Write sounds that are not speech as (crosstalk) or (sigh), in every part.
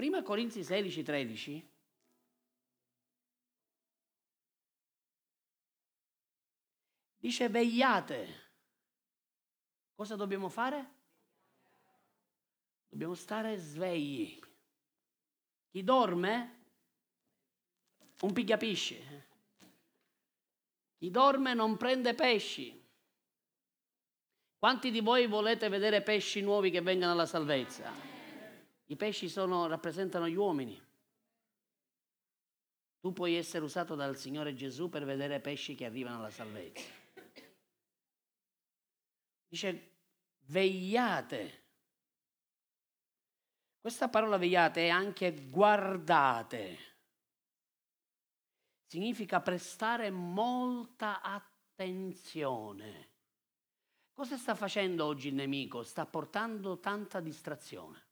Prima Corinzi 16, 13 dice vegliate. Cosa dobbiamo fare? Dobbiamo stare svegli. Chi dorme? Un pigliapisci. Chi dorme non prende pesci. Quanti di voi volete vedere pesci nuovi che vengano alla salvezza? I pesci sono, rappresentano gli uomini. Tu puoi essere usato dal Signore Gesù per vedere pesci che arrivano alla salvezza. Dice, vegliate. Questa parola vegliate è anche guardate. Significa prestare molta attenzione. Cosa sta facendo oggi il nemico? Sta portando tanta distrazione.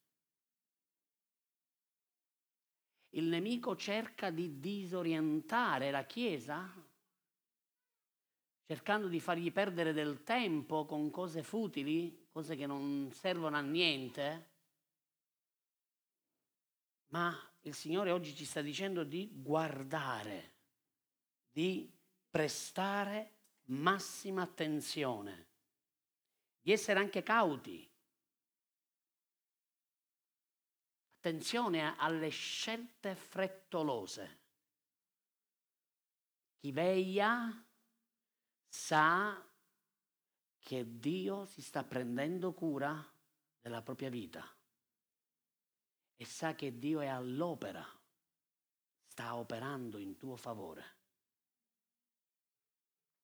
Il nemico cerca di disorientare la Chiesa, cercando di fargli perdere del tempo con cose futili, cose che non servono a niente. Ma il Signore oggi ci sta dicendo di guardare, di prestare massima attenzione, di essere anche cauti. Attenzione alle scelte frettolose. Chi veglia sa che Dio si sta prendendo cura della propria vita e sa che Dio è all'opera, sta operando in tuo favore.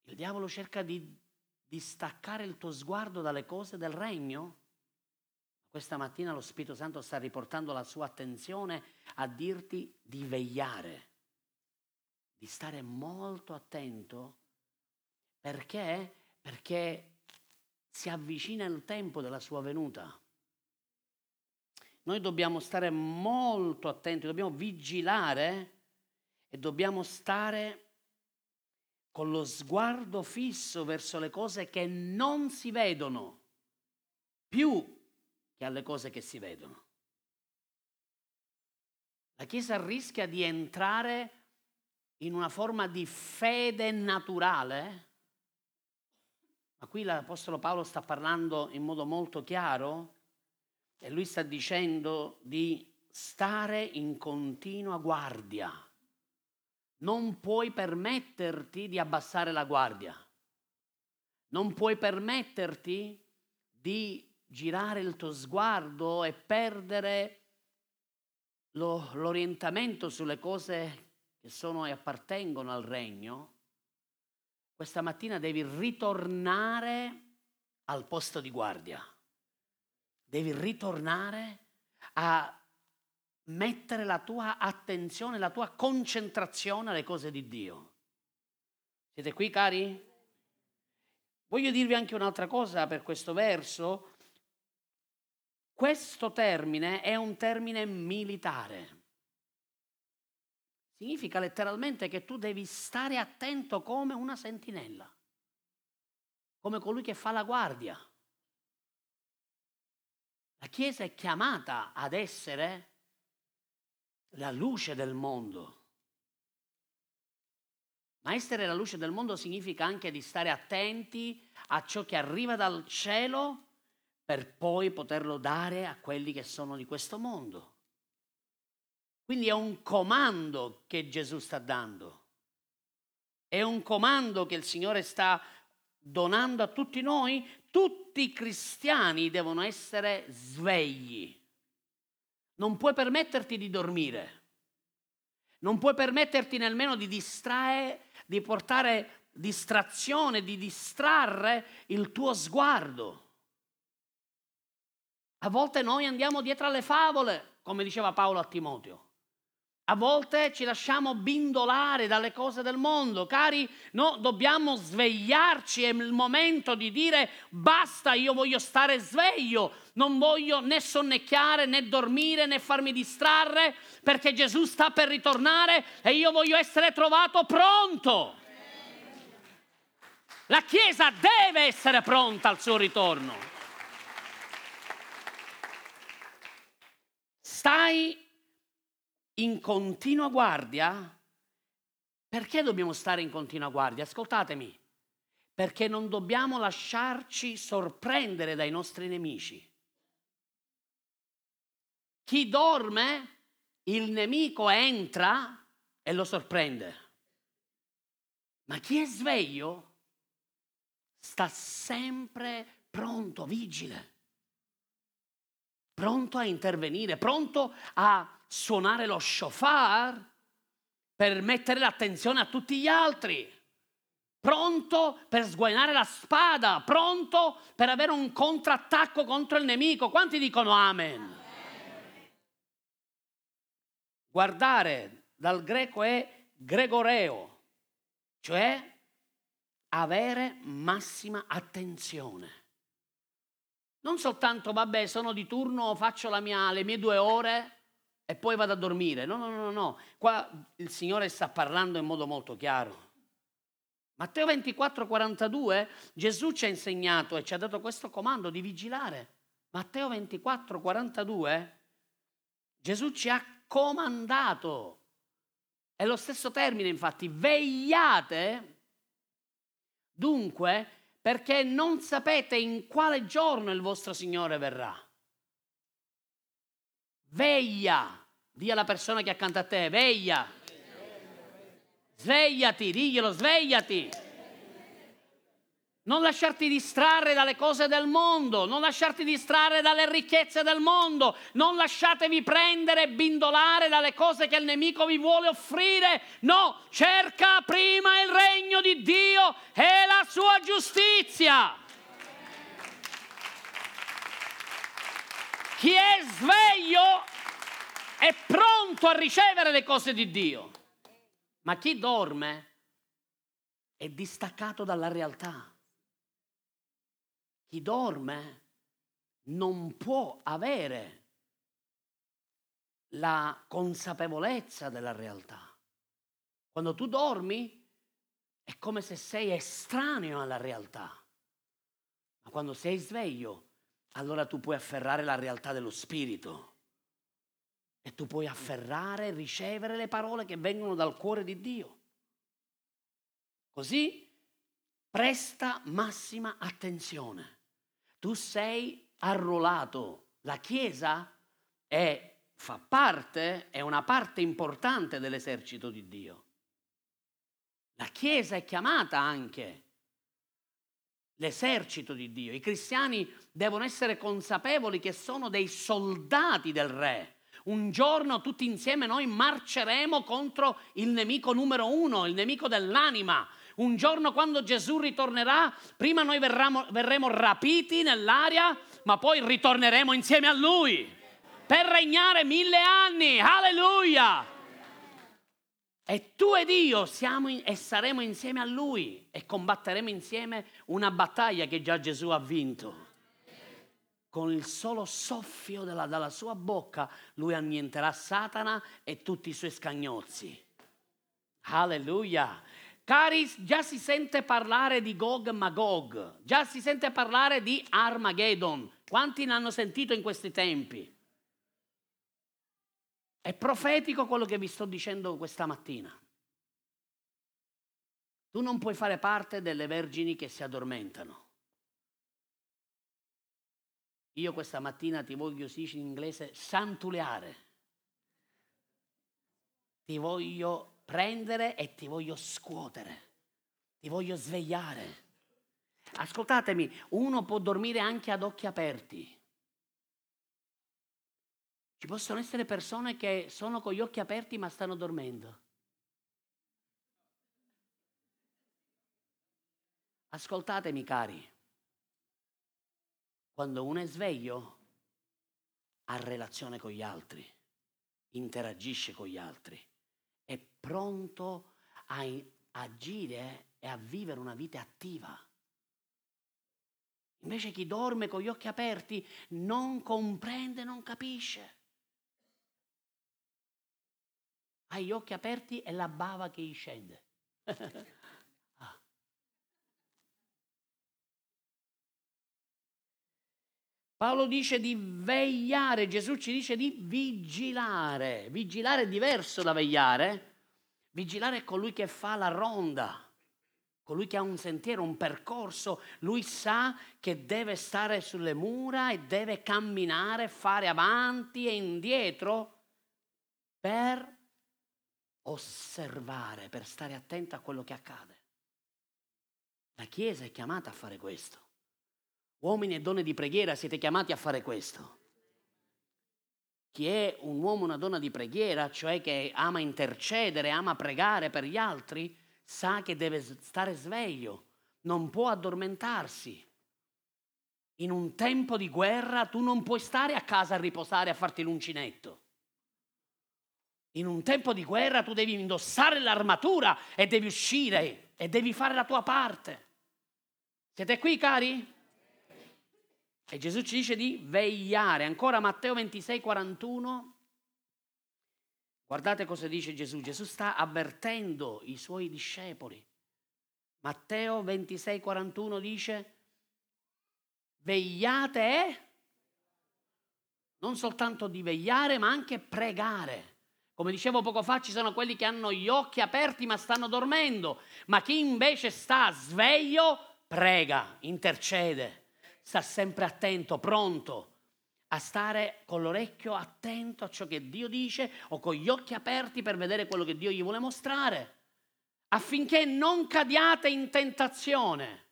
Il diavolo cerca di distaccare il tuo sguardo dalle cose del regno. Questa mattina lo Spirito Santo sta riportando la sua attenzione a dirti di vegliare, di stare molto attento perché? Perché si avvicina il tempo della sua venuta. Noi dobbiamo stare molto attenti, dobbiamo vigilare e dobbiamo stare con lo sguardo fisso verso le cose che non si vedono, più alle cose che si vedono. La Chiesa rischia di entrare in una forma di fede naturale ma qui l'Apostolo Paolo sta parlando in modo molto chiaro e lui sta dicendo di stare in continua guardia. Non puoi permetterti di abbassare la guardia. Non puoi permetterti di girare il tuo sguardo e perdere lo, l'orientamento sulle cose che sono e appartengono al regno questa mattina devi ritornare al posto di guardia. Devi ritornare a mettere la tua attenzione, la tua concentrazione alle cose di Dio. Siete qui, cari? Voglio dirvi anche un'altra cosa per questo verso. Questo termine è un termine militare. Significa letteralmente che tu devi stare attento come una sentinella, come colui che fa la guardia. La Chiesa è chiamata ad essere la luce del mondo. Ma essere la luce del mondo significa anche di stare attenti a ciò che arriva dal cielo per poi poterlo dare a quelli che sono di questo mondo. Quindi è un comando che Gesù sta dando. È un comando che il Signore sta donando a tutti noi. Tutti i cristiani devono essere svegli. Non puoi permetterti di dormire. Non puoi permetterti nemmeno di distrarre, di portare distrazione, di distrarre il tuo sguardo. A volte noi andiamo dietro alle favole, come diceva Paolo a Timoteo. A volte ci lasciamo bindolare dalle cose del mondo. Cari, no, dobbiamo svegliarci, è il momento di dire basta, io voglio stare sveglio, non voglio né sonnecchiare, né dormire, né farmi distrarre, perché Gesù sta per ritornare e io voglio essere trovato pronto. La Chiesa deve essere pronta al suo ritorno. Stai in continua guardia. Perché dobbiamo stare in continua guardia? Ascoltatemi, perché non dobbiamo lasciarci sorprendere dai nostri nemici. Chi dorme, il nemico entra e lo sorprende. Ma chi è sveglio sta sempre pronto, vigile, pronto a intervenire, pronto a suonare lo shofar per mettere l'attenzione a tutti gli altri, pronto per sguainare la spada, pronto per avere un contrattacco contro il nemico. Quanti dicono amen? Guardare dal greco è gregoreo, cioè avere massima attenzione. Non soltanto, vabbè, sono di turno, faccio mia, le mie due ore e poi vado a dormire. No, no, no, no. Qua il Signore sta parlando in modo molto chiaro. Matteo 24, 42, Gesù ci ha insegnato e ci ha dato questo comando di vigilare. Matteo 24, 42, Gesù ci ha comandato. È lo stesso termine, infatti, vegliate Dunque, perché non sapete in quale giorno il vostro Signore verrà. Veglia, di alla persona che è accanto a te, veglia. Svegliati, diglielo, svegliati. Non lasciarti distrarre dalle cose del mondo, non lasciarti distrarre dalle ricchezze del mondo, non lasciatevi prendere e bindolare dalle cose che il nemico vi vuole offrire. No, cerca prima il regno di Dio e la sua giustizia. Chi è sveglio è pronto a ricevere le cose di Dio, ma chi dorme è distaccato dalla realtà. Chi dorme non può avere la consapevolezza della realtà. Quando tu dormi è come se sei estraneo alla realtà. Ma quando sei sveglio, allora tu puoi afferrare la realtà dello spirito. E tu puoi afferrare e ricevere le parole che vengono dal cuore di Dio. Così presta massima attenzione tu sei arruolato. La Chiesa è, fa parte, è una parte importante dell'esercito di Dio. La Chiesa è chiamata anche l'esercito di Dio. I cristiani devono essere consapevoli che sono dei soldati del Re. Un giorno tutti insieme noi marceremo contro il nemico numero uno, il nemico dell'anima, un giorno quando Gesù ritornerà, prima noi verremo, verremo rapiti nell'aria, ma poi ritorneremo insieme a Lui per regnare mille anni. Alleluia! E tu ed io siamo in, e saremo insieme a Lui e combatteremo insieme una battaglia che già Gesù ha vinto. Con il solo soffio della, dalla sua bocca lui annienterà Satana e tutti i suoi scagnozzi. Alleluia! Cari, già si sente parlare di Gog Magog, già si sente parlare di Armageddon. Quanti ne hanno sentito in questi tempi? È profetico quello che vi sto dicendo questa mattina. Tu non puoi fare parte delle vergini che si addormentano. Io questa mattina ti voglio, si dice in inglese, santuleare. Ti voglio prendere e ti voglio scuotere, ti voglio svegliare. Ascoltatemi, uno può dormire anche ad occhi aperti. Ci possono essere persone che sono con gli occhi aperti ma stanno dormendo. Ascoltatemi cari, quando uno è sveglio ha relazione con gli altri, interagisce con gli altri è pronto a agire e a vivere una vita attiva. Invece chi dorme con gli occhi aperti non comprende, non capisce. Ha gli occhi aperti e la bava che gli scende. (laughs) Paolo dice di vegliare, Gesù ci dice di vigilare. Vigilare è diverso da vegliare. Vigilare è colui che fa la ronda, colui che ha un sentiero, un percorso. Lui sa che deve stare sulle mura e deve camminare, fare avanti e indietro per osservare, per stare attento a quello che accade. La Chiesa è chiamata a fare questo. Uomini e donne di preghiera siete chiamati a fare questo. Chi è un uomo o una donna di preghiera, cioè che ama intercedere, ama pregare per gli altri, sa che deve stare sveglio, non può addormentarsi. In un tempo di guerra tu non puoi stare a casa a riposare a farti l'uncinetto. In un tempo di guerra tu devi indossare l'armatura e devi uscire e devi fare la tua parte. Siete qui, cari? E Gesù ci dice di vegliare. Ancora Matteo 26, 41. Guardate cosa dice Gesù. Gesù sta avvertendo i suoi discepoli. Matteo 26, 41 dice, vegliate non soltanto di vegliare, ma anche pregare. Come dicevo poco fa, ci sono quelli che hanno gli occhi aperti ma stanno dormendo, ma chi invece sta sveglio prega, intercede sta sempre attento, pronto a stare con l'orecchio attento a ciò che Dio dice o con gli occhi aperti per vedere quello che Dio gli vuole mostrare, affinché non cadiate in tentazione.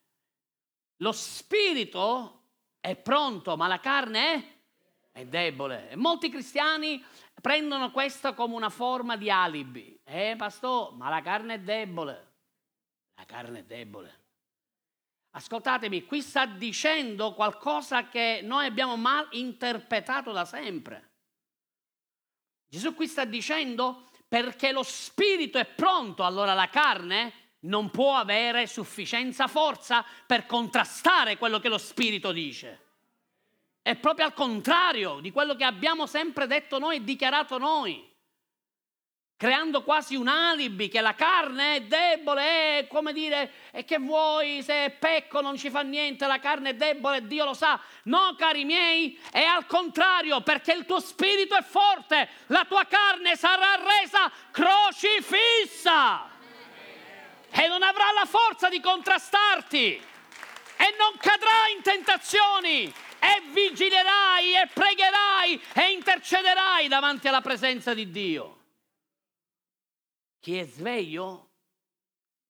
Lo spirito è pronto, ma la carne è, è debole. E molti cristiani prendono questo come una forma di alibi. Eh, pastore, ma la carne è debole. La carne è debole. Ascoltatemi, qui sta dicendo qualcosa che noi abbiamo mal interpretato da sempre. Gesù qui sta dicendo perché lo spirito è pronto, allora la carne non può avere sufficienza forza per contrastare quello che lo spirito dice. È proprio al contrario di quello che abbiamo sempre detto noi e dichiarato noi creando quasi un alibi che la carne è debole, è come dire, e che vuoi, se pecco non ci fa niente, la carne è debole, Dio lo sa. No, cari miei, è al contrario, perché il tuo spirito è forte, la tua carne sarà resa crocifissa e non avrà la forza di contrastarti e non cadrà in tentazioni e vigilerai e pregherai e intercederai davanti alla presenza di Dio. Chi è sveglio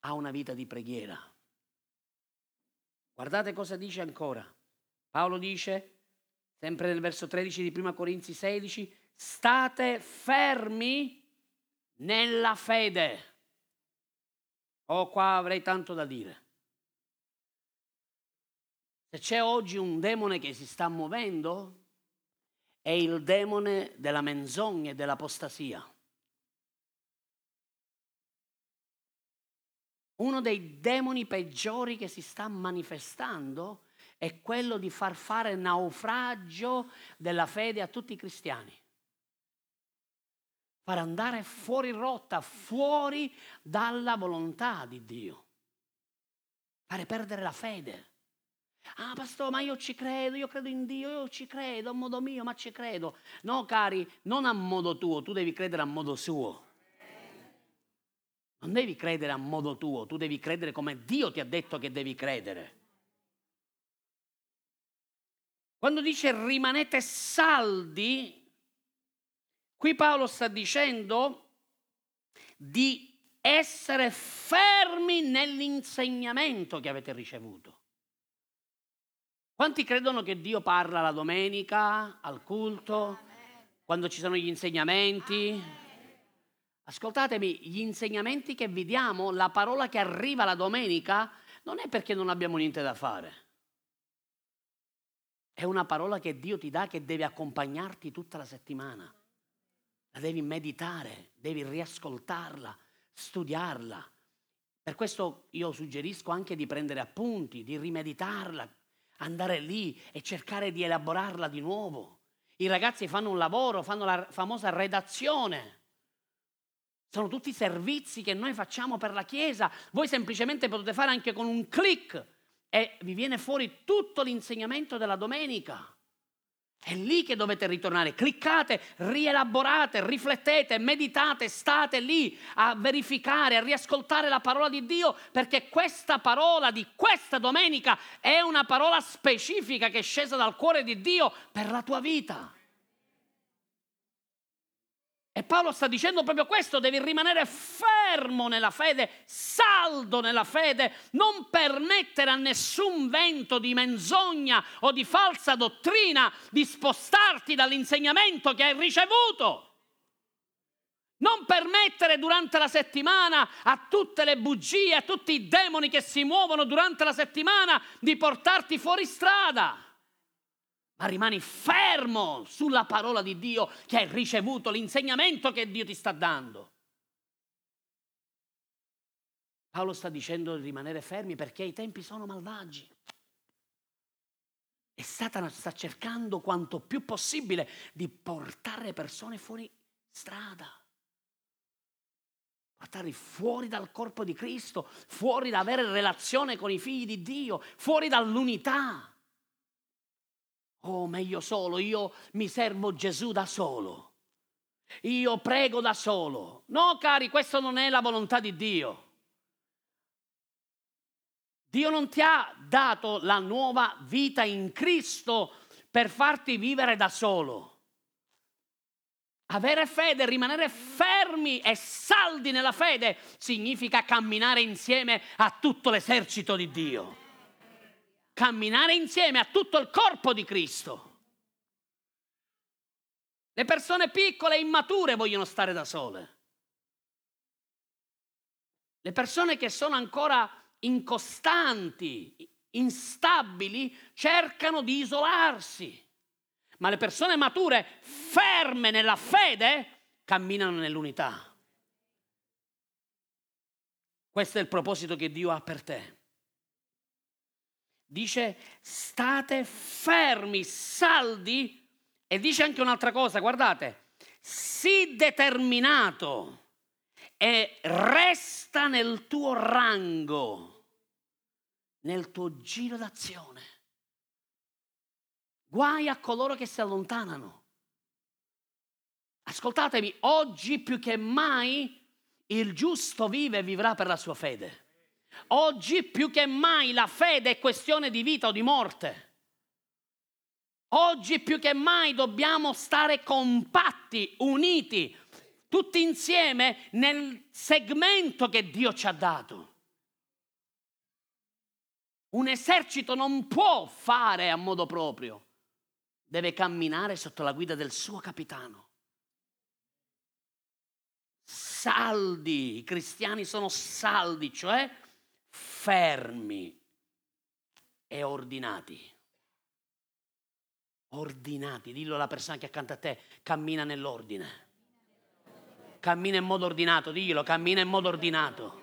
ha una vita di preghiera. Guardate cosa dice ancora. Paolo dice, sempre nel verso 13 di 1 Corinzi 16, state fermi nella fede. Oh, qua avrei tanto da dire. Se c'è oggi un demone che si sta muovendo, è il demone della menzogna e dell'apostasia. Uno dei demoni peggiori che si sta manifestando è quello di far fare naufragio della fede a tutti i cristiani. Far andare fuori rotta, fuori dalla volontà di Dio. Fare perdere la fede. Ah, pastore, ma io ci credo, io credo in Dio, io ci credo a modo mio, ma ci credo. No, cari, non a modo tuo, tu devi credere a modo suo. Non devi credere a modo tuo, tu devi credere come Dio ti ha detto che devi credere. Quando dice rimanete saldi, qui Paolo sta dicendo di essere fermi nell'insegnamento che avete ricevuto. Quanti credono che Dio parla la domenica, al culto, quando ci sono gli insegnamenti? Ascoltatemi, gli insegnamenti che vi diamo, la parola che arriva la domenica, non è perché non abbiamo niente da fare. È una parola che Dio ti dà che deve accompagnarti tutta la settimana. La devi meditare, devi riascoltarla, studiarla. Per questo io suggerisco anche di prendere appunti, di rimeditarla, andare lì e cercare di elaborarla di nuovo. I ragazzi fanno un lavoro, fanno la famosa redazione sono tutti servizi che noi facciamo per la Chiesa. Voi semplicemente potete fare anche con un clic e vi viene fuori tutto l'insegnamento della domenica. È lì che dovete ritornare. Cliccate, rielaborate, riflettete, meditate, state lì a verificare, a riascoltare la parola di Dio, perché questa parola di questa domenica è una parola specifica che è scesa dal cuore di Dio per la tua vita. E Paolo sta dicendo proprio questo, devi rimanere fermo nella fede, saldo nella fede, non permettere a nessun vento di menzogna o di falsa dottrina di spostarti dall'insegnamento che hai ricevuto. Non permettere durante la settimana a tutte le bugie, a tutti i demoni che si muovono durante la settimana di portarti fuori strada ma rimani fermo sulla parola di Dio che hai ricevuto, l'insegnamento che Dio ti sta dando. Paolo sta dicendo di rimanere fermi perché i tempi sono malvagi. E Satana sta cercando quanto più possibile di portare persone fuori strada. Portarli fuori dal corpo di Cristo, fuori da avere relazione con i figli di Dio, fuori dall'unità. Oh, meglio solo, io mi servo Gesù da solo. Io prego da solo. No, cari, questa non è la volontà di Dio. Dio non ti ha dato la nuova vita in Cristo per farti vivere da solo. Avere fede, rimanere fermi e saldi nella fede significa camminare insieme a tutto l'esercito di Dio camminare insieme a tutto il corpo di Cristo. Le persone piccole e immature vogliono stare da sole. Le persone che sono ancora incostanti, instabili, cercano di isolarsi. Ma le persone mature, ferme nella fede, camminano nell'unità. Questo è il proposito che Dio ha per te. Dice state fermi, saldi e dice anche un'altra cosa, guardate, sii determinato e resta nel tuo rango, nel tuo giro d'azione. Guai a coloro che si allontanano. Ascoltatemi, oggi più che mai il giusto vive e vivrà per la sua fede. Oggi più che mai la fede è questione di vita o di morte. Oggi più che mai dobbiamo stare compatti, uniti, tutti insieme nel segmento che Dio ci ha dato. Un esercito non può fare a modo proprio, deve camminare sotto la guida del suo capitano. Saldi, i cristiani sono saldi, cioè fermi e ordinati. Ordinati, dillo alla persona che accanto a te, cammina nell'ordine. Cammina in modo ordinato, diglielo, cammina in modo ordinato.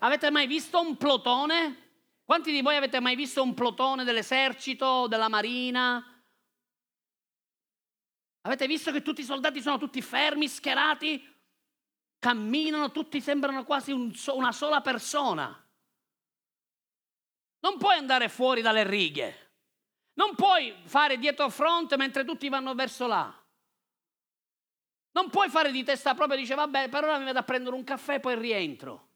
Avete mai visto un plotone? Quanti di voi avete mai visto un plotone dell'esercito, della marina? Avete visto che tutti i soldati sono tutti fermi, schierati? Camminano, tutti sembrano quasi un, una sola persona. Non puoi andare fuori dalle righe. Non puoi fare dietro fronte mentre tutti vanno verso là. Non puoi fare di testa propria e dice vabbè, per ora mi vado a prendere un caffè e poi rientro.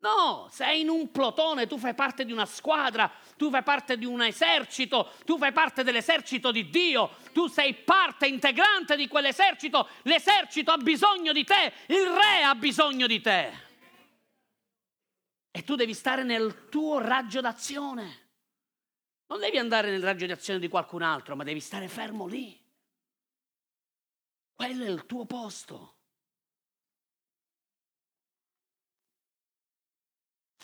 No, sei in un plotone, tu fai parte di una squadra, tu fai parte di un esercito, tu fai parte dell'esercito di Dio, tu sei parte integrante di quell'esercito, l'esercito ha bisogno di te, il re ha bisogno di te. E tu devi stare nel tuo raggio d'azione. Non devi andare nel raggio d'azione di qualcun altro, ma devi stare fermo lì. Quello è il tuo posto.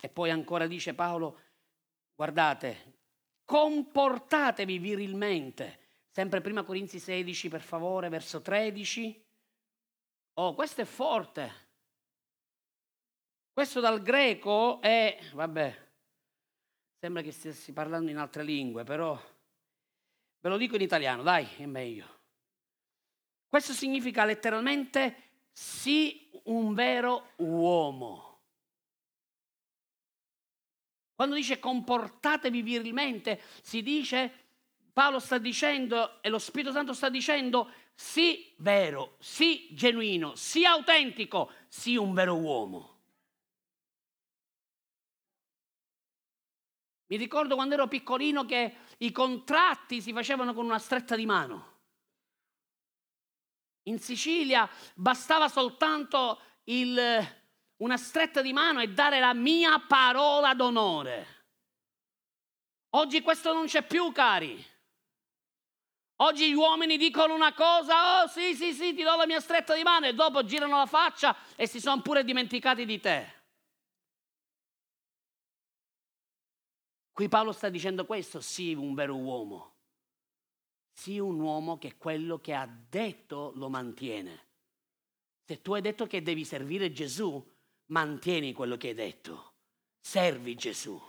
E poi ancora dice Paolo, guardate, comportatevi virilmente. Sempre prima Corinzi 16, per favore, verso 13. Oh, questo è forte. Questo dal greco è, vabbè, sembra che stessi parlando in altre lingue, però ve lo dico in italiano, dai, è meglio. Questo significa letteralmente sì un vero uomo. Quando dice comportatevi virilmente, si dice Paolo sta dicendo e lo Spirito Santo sta dicendo, sii vero, sii genuino, sii autentico, sii un vero uomo. Mi ricordo quando ero piccolino che i contratti si facevano con una stretta di mano. In Sicilia bastava soltanto il, una stretta di mano e dare la mia parola d'onore. Oggi questo non c'è più, cari. Oggi gli uomini dicono una cosa, oh sì, sì, sì, ti do la mia stretta di mano e dopo girano la faccia e si sono pure dimenticati di te. Qui Paolo sta dicendo questo, sì, un vero uomo. Sii un uomo che quello che ha detto lo mantiene. Se tu hai detto che devi servire Gesù, mantieni quello che hai detto. Servi Gesù.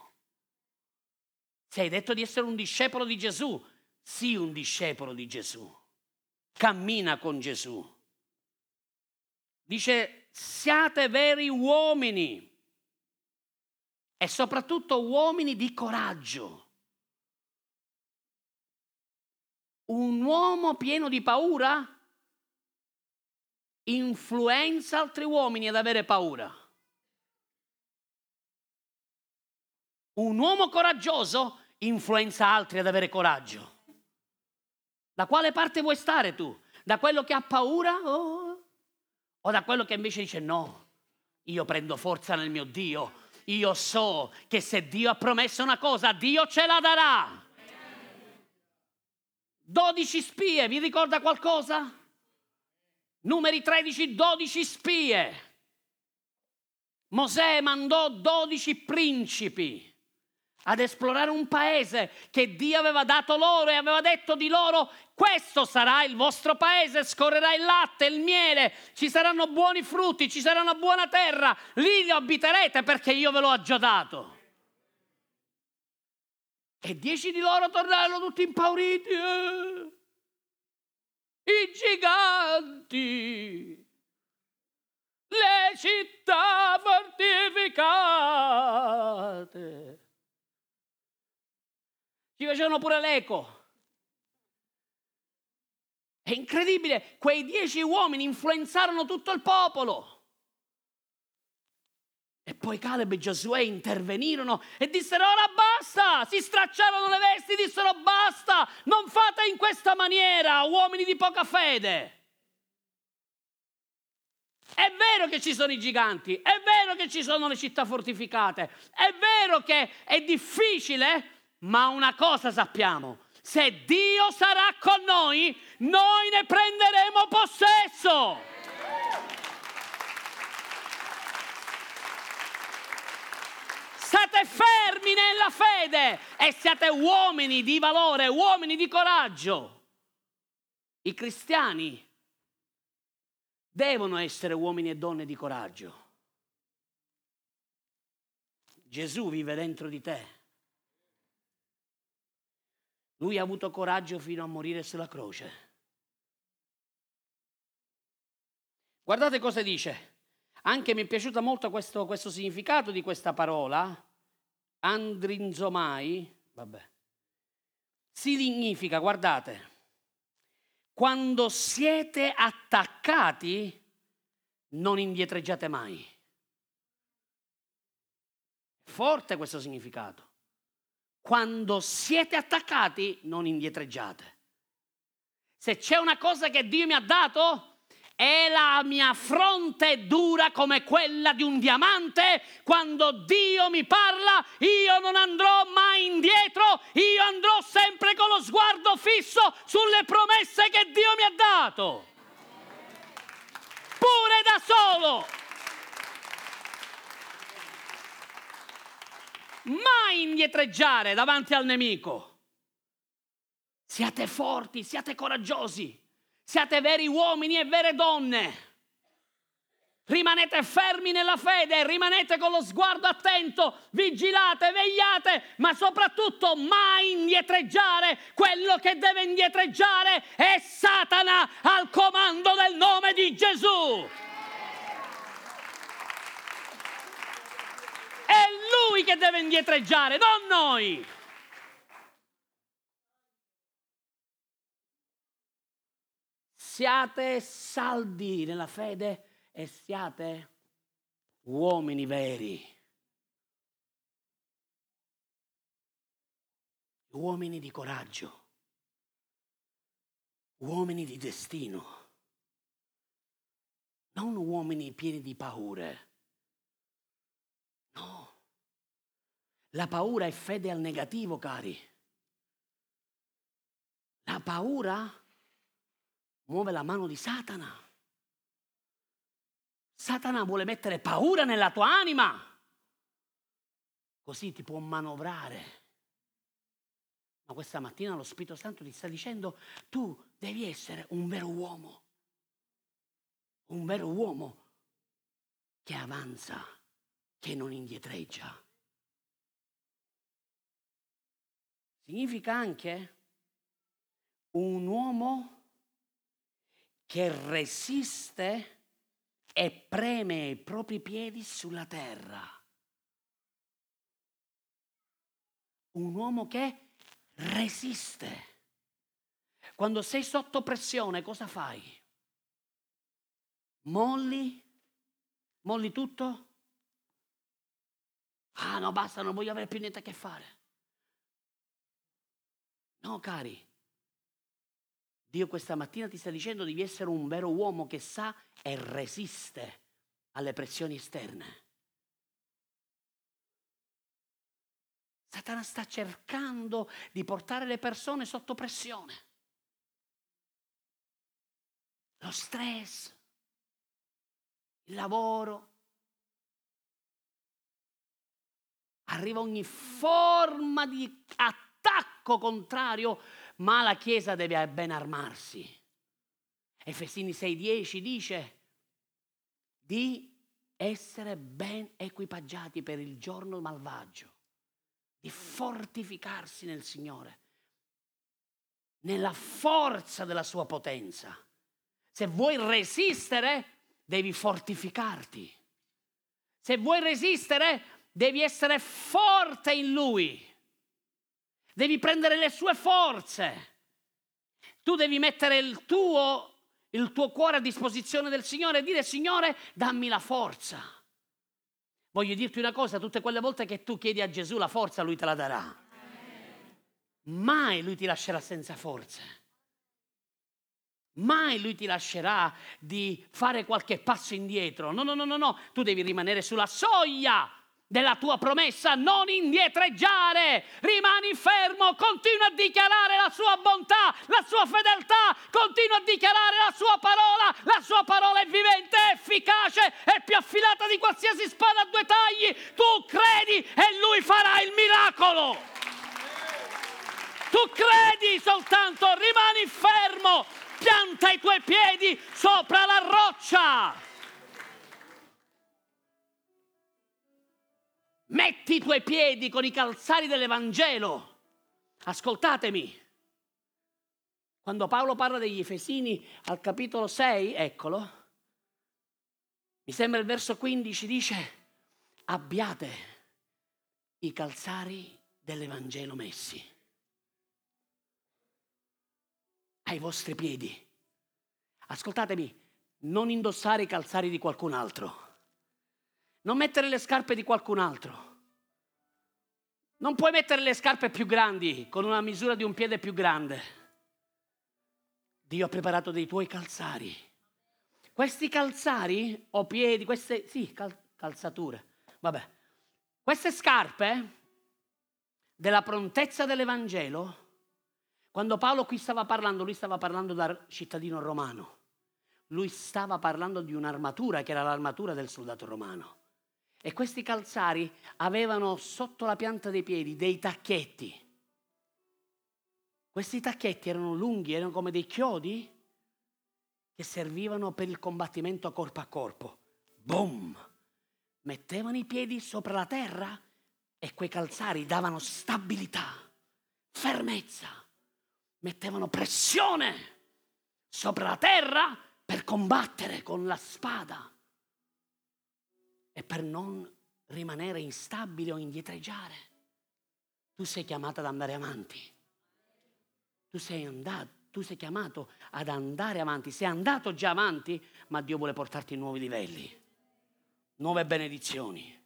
Se hai detto di essere un discepolo di Gesù, sii un discepolo di Gesù. Cammina con Gesù. Dice, siate veri uomini e soprattutto uomini di coraggio. Un uomo pieno di paura influenza altri uomini ad avere paura. Un uomo coraggioso influenza altri ad avere coraggio. Da quale parte vuoi stare tu? Da quello che ha paura oh. o da quello che invece dice no, io prendo forza nel mio Dio, io so che se Dio ha promesso una cosa, Dio ce la darà. 12 spie, vi ricorda qualcosa? Numeri 13, 12 spie. Mosè mandò 12 principi ad esplorare un paese che Dio aveva dato loro e aveva detto di loro questo sarà il vostro paese, scorrerà il latte, il miele, ci saranno buoni frutti, ci sarà una buona terra, lì lo abiterete perché io ve l'ho aggiadato. E dieci di loro tornarono tutti impauriti. Eh? I giganti, le città fortificate ci facevano pure l'eco. È incredibile, quei dieci uomini influenzarono tutto il popolo. E poi Caleb e Giosuè intervenirono e dissero ora basta, si stracciarono le vesti, dissero basta, non fate in questa maniera, uomini di poca fede. È vero che ci sono i giganti, è vero che ci sono le città fortificate, è vero che è difficile ma una cosa sappiamo, se Dio sarà con noi, noi ne prenderemo possesso. State fermi nella fede e siate uomini di valore, uomini di coraggio. I cristiani devono essere uomini e donne di coraggio. Gesù vive dentro di te. Lui ha avuto coraggio fino a morire sulla croce. Guardate cosa dice. Anche mi è piaciuto molto questo, questo significato di questa parola, andrinzomai, vabbè. Significa, guardate, quando siete attaccati, non indietreggiate mai. Forte questo significato. Quando siete attaccati, non indietreggiate. Se c'è una cosa che Dio mi ha dato, è la mia fronte dura come quella di un diamante. Quando Dio mi parla, io non andrò mai indietro, io andrò sempre con lo sguardo fisso sulle promesse che Dio mi ha dato. Pure da solo. Mai indietreggiare davanti al nemico. Siate forti, siate coraggiosi, siate veri uomini e vere donne. Rimanete fermi nella fede, rimanete con lo sguardo attento, vigilate, vegliate, ma soprattutto mai indietreggiare. Quello che deve indietreggiare è Satana al comando del nome di Gesù. Lui che deve indietreggiare, non noi. siate saldi nella fede e siate uomini veri. Uomini di coraggio, uomini di destino non uomini pieni di paure. No. La paura è fede al negativo, cari. La paura muove la mano di Satana. Satana vuole mettere paura nella tua anima. Così ti può manovrare. Ma questa mattina lo Spirito Santo ti sta dicendo, tu devi essere un vero uomo un vero uomo che avanza, che non indietreggia. Significa anche un uomo che resiste e preme i propri piedi sulla terra. Un uomo che resiste. Quando sei sotto pressione cosa fai? Molli? Molli tutto? Ah no, basta, non voglio avere più niente a che fare. No, cari. Dio questa mattina ti sta dicendo devi essere un vero uomo che sa e resiste alle pressioni esterne. Satana sta cercando di portare le persone sotto pressione. Lo stress, il lavoro. Arriva ogni forma di attacco contrario, ma la Chiesa deve ben armarsi. Efesini 6:10 dice di essere ben equipaggiati per il giorno malvagio, di fortificarsi nel Signore, nella forza della sua potenza. Se vuoi resistere, devi fortificarti. Se vuoi resistere, devi essere forte in Lui. Devi prendere le sue forze. Tu devi mettere il tuo, il tuo cuore a disposizione del Signore e dire, Signore, dammi la forza. Voglio dirti una cosa, tutte quelle volte che tu chiedi a Gesù la forza, Lui te la darà. Mai Lui ti lascerà senza forze. Mai lui ti lascerà di fare qualche passo indietro. No, no, no, no, no. Tu devi rimanere sulla soglia della tua promessa, non indietreggiare, rimani fermo, continua a dichiarare la sua bontà, la sua fedeltà, continua a dichiarare la sua parola, la sua parola è vivente, è efficace, è più affilata di qualsiasi spada a due tagli, tu credi e lui farà il miracolo. Tu credi soltanto, rimani fermo, pianta i tuoi piedi sopra la roccia. Metti i tuoi piedi con i calzari dell'Evangelo. Ascoltatemi. Quando Paolo parla degli Efesini al capitolo 6, eccolo, mi sembra il verso 15 dice, abbiate i calzari dell'Evangelo messi. ai vostri piedi. Ascoltatemi, non indossare i calzari di qualcun altro, non mettere le scarpe di qualcun altro. Non puoi mettere le scarpe più grandi con una misura di un piede più grande. Dio ha preparato dei tuoi calzari. Questi calzari o piedi, queste, sì, cal- calzature, vabbè. Queste scarpe della prontezza dell'Evangelo quando Paolo qui stava parlando, lui stava parlando da cittadino romano. Lui stava parlando di un'armatura che era l'armatura del soldato romano. E questi calzari avevano sotto la pianta dei piedi dei tacchetti. Questi tacchetti erano lunghi, erano come dei chiodi che servivano per il combattimento corpo a corpo. Boom! Mettevano i piedi sopra la terra e quei calzari davano stabilità, fermezza mettevano pressione sopra la terra per combattere con la spada e per non rimanere instabile o indietreggiare. Tu sei chiamata ad andare avanti. Tu sei andato, Tu sei chiamato ad andare avanti, sei andato già avanti, ma Dio vuole portarti in nuovi livelli, nuove benedizioni.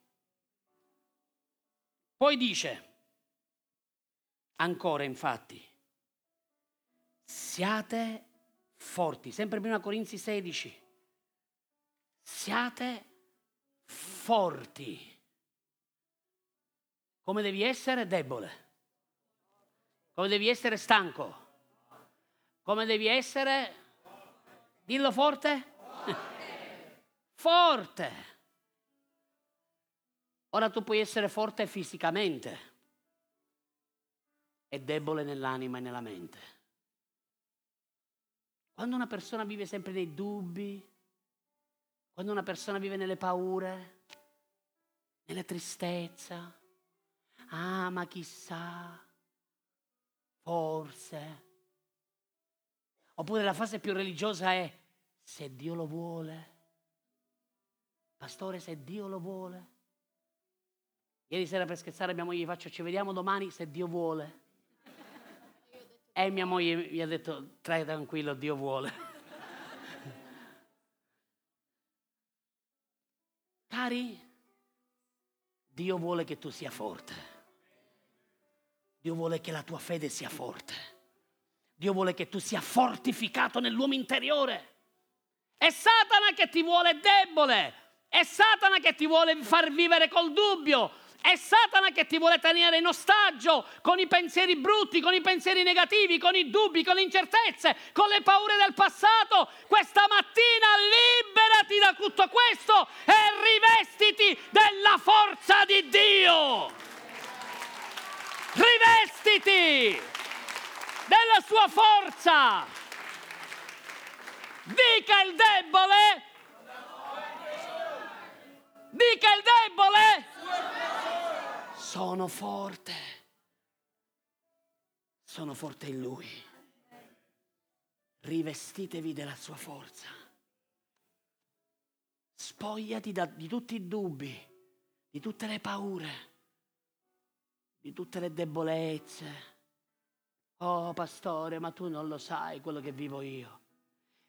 Poi dice, ancora infatti, siate forti, sempre prima Corinzi 16, siate forti. Come devi essere debole? Come devi essere stanco? Come devi essere? Dillo forte. (laughs) Forte. Ora tu puoi essere forte fisicamente e debole nell'anima e nella mente. Quando una persona vive sempre nei dubbi, quando una persona vive nelle paure, nella tristezza, ah ma chissà, forse. Oppure la fase più religiosa è se Dio lo vuole. Pastore, se Dio lo vuole. Ieri sera per scherzare mia moglie gli faccio ci vediamo domani se Dio vuole. E mia moglie mi ha detto trai tranquillo, Dio vuole. Cari, Dio vuole che tu sia forte. Dio vuole che la tua fede sia forte. Dio vuole che tu sia fortificato nell'uomo interiore. È Satana che ti vuole debole. È Satana che ti vuole far vivere col dubbio. È Satana che ti vuole tenere in ostaggio con i pensieri brutti, con i pensieri negativi, con i dubbi, con le incertezze, con le paure del passato. Questa mattina liberati da tutto questo e rivestiti della forza di Dio rivestiti della sua forza. Dica il debole. Dica il debole. Sono forte. Sono forte in lui. Rivestitevi della sua forza. Spogliati da, di tutti i dubbi, di tutte le paure di tutte le debolezze. Oh pastore, ma tu non lo sai quello che vivo io.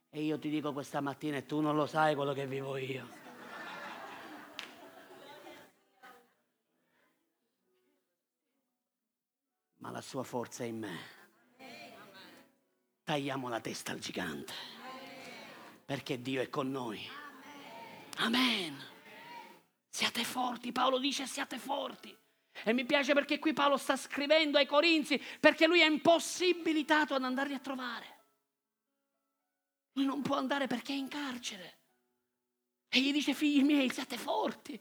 E io ti dico questa mattina e tu non lo sai quello che vivo io. La sua forza in me. Tagliamo la testa al gigante. Perché Dio è con noi. Amen. Siate forti, Paolo dice siate forti. E mi piace perché qui Paolo sta scrivendo ai Corinzi perché lui è impossibilitato ad andarli a trovare. Lui non può andare perché è in carcere. E gli dice, figli miei, siate forti.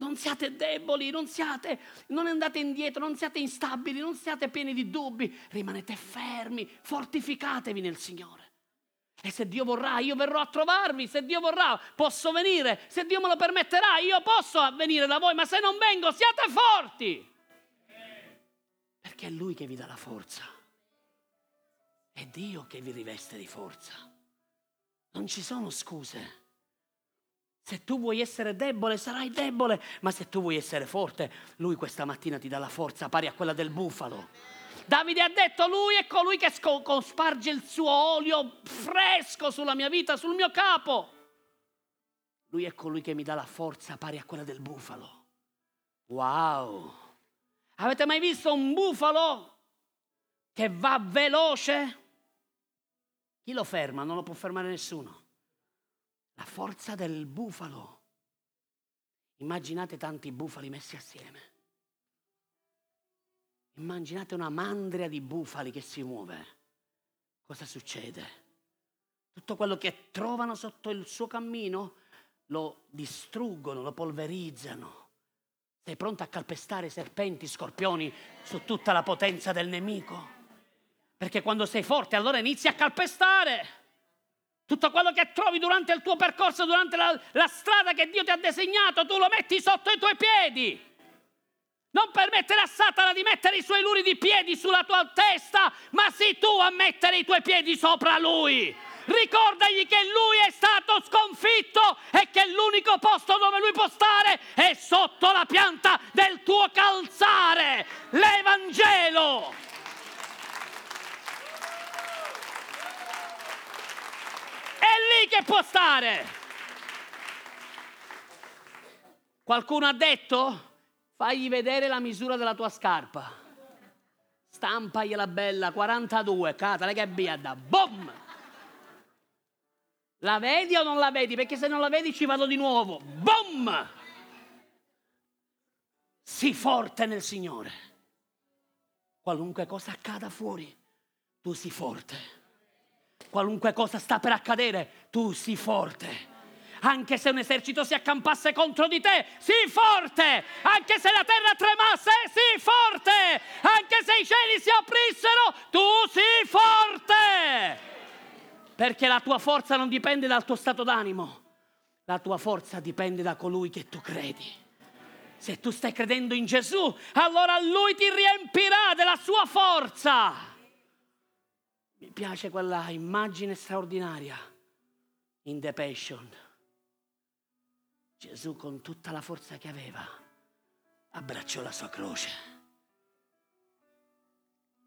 Non siate deboli, non, siate, non andate indietro, non siate instabili, non siate pieni di dubbi, rimanete fermi, fortificatevi nel Signore. E se Dio vorrà, io verrò a trovarvi, se Dio vorrà, posso venire, se Dio me lo permetterà, io posso venire da voi, ma se non vengo, siate forti. Perché è Lui che vi dà la forza. È Dio che vi riveste di forza. Non ci sono scuse. Se tu vuoi essere debole, sarai debole, ma se tu vuoi essere forte, Lui questa mattina ti dà la forza pari a quella del bufalo. Davide ha detto, lui è colui che sparge il suo olio fresco sulla mia vita, sul mio capo. Lui è colui che mi dà la forza pari a quella del bufalo. Wow! Avete mai visto un bufalo che va veloce? Chi lo ferma? Non lo può fermare nessuno. La forza del bufalo. Immaginate tanti bufali messi assieme. Immaginate una mandria di bufali che si muove. Cosa succede? Tutto quello che trovano sotto il suo cammino lo distruggono, lo polverizzano. Sei pronto a calpestare serpenti, scorpioni su tutta la potenza del nemico? Perché quando sei forte allora inizi a calpestare. Tutto quello che trovi durante il tuo percorso, durante la, la strada che Dio ti ha disegnato, tu lo metti sotto i tuoi piedi. Non permettere a Satana di mettere i suoi luridi piedi sulla tua testa, ma sii tu a mettere i tuoi piedi sopra lui. Ricordagli che lui è stato sconfitto e che l'unico posto dove lui può stare è sotto la pianta del tuo calzare, l'Evangelo. È lì che può stare. Qualcuno ha detto? Fagli vedere la misura della tua scarpa. Stampagliela bella, 42, catale che biada. Boom! La vedi o non la vedi? Perché se non la vedi ci vado di nuovo. Boom! Sii forte nel Signore. Qualunque cosa accada fuori, tu sii forte. Qualunque cosa sta per accadere, tu sii forte. Anche se un esercito si accampasse contro di te, sii forte. Anche se la terra tremasse, sii forte. Anche se i cieli si aprissero, tu sii forte. Perché la tua forza non dipende dal tuo stato d'animo, la tua forza dipende da colui che tu credi. Se tu stai credendo in Gesù, allora Lui ti riempirà della sua forza. Mi piace quella immagine straordinaria in The Passion. Gesù con tutta la forza che aveva abbracciò la sua croce.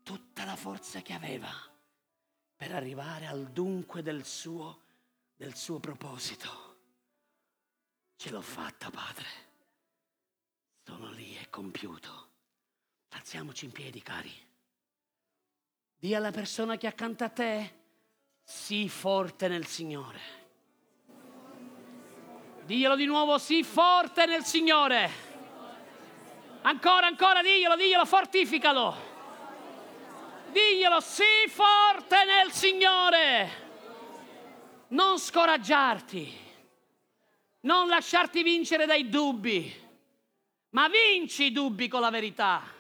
Tutta la forza che aveva per arrivare al dunque del suo, del suo proposito. Ce l'ho fatta, Padre sono lì, è compiuto. Alziamoci in piedi, cari. Dì alla persona che è accanto a te, sii forte nel Signore. Diglielo di nuovo, sii forte nel Signore. Ancora, ancora, diglielo, diglielo, fortificalo. Diglielo, sii forte nel Signore. Non scoraggiarti. Non lasciarti vincere dai dubbi ma vinci i dubbi con la verità.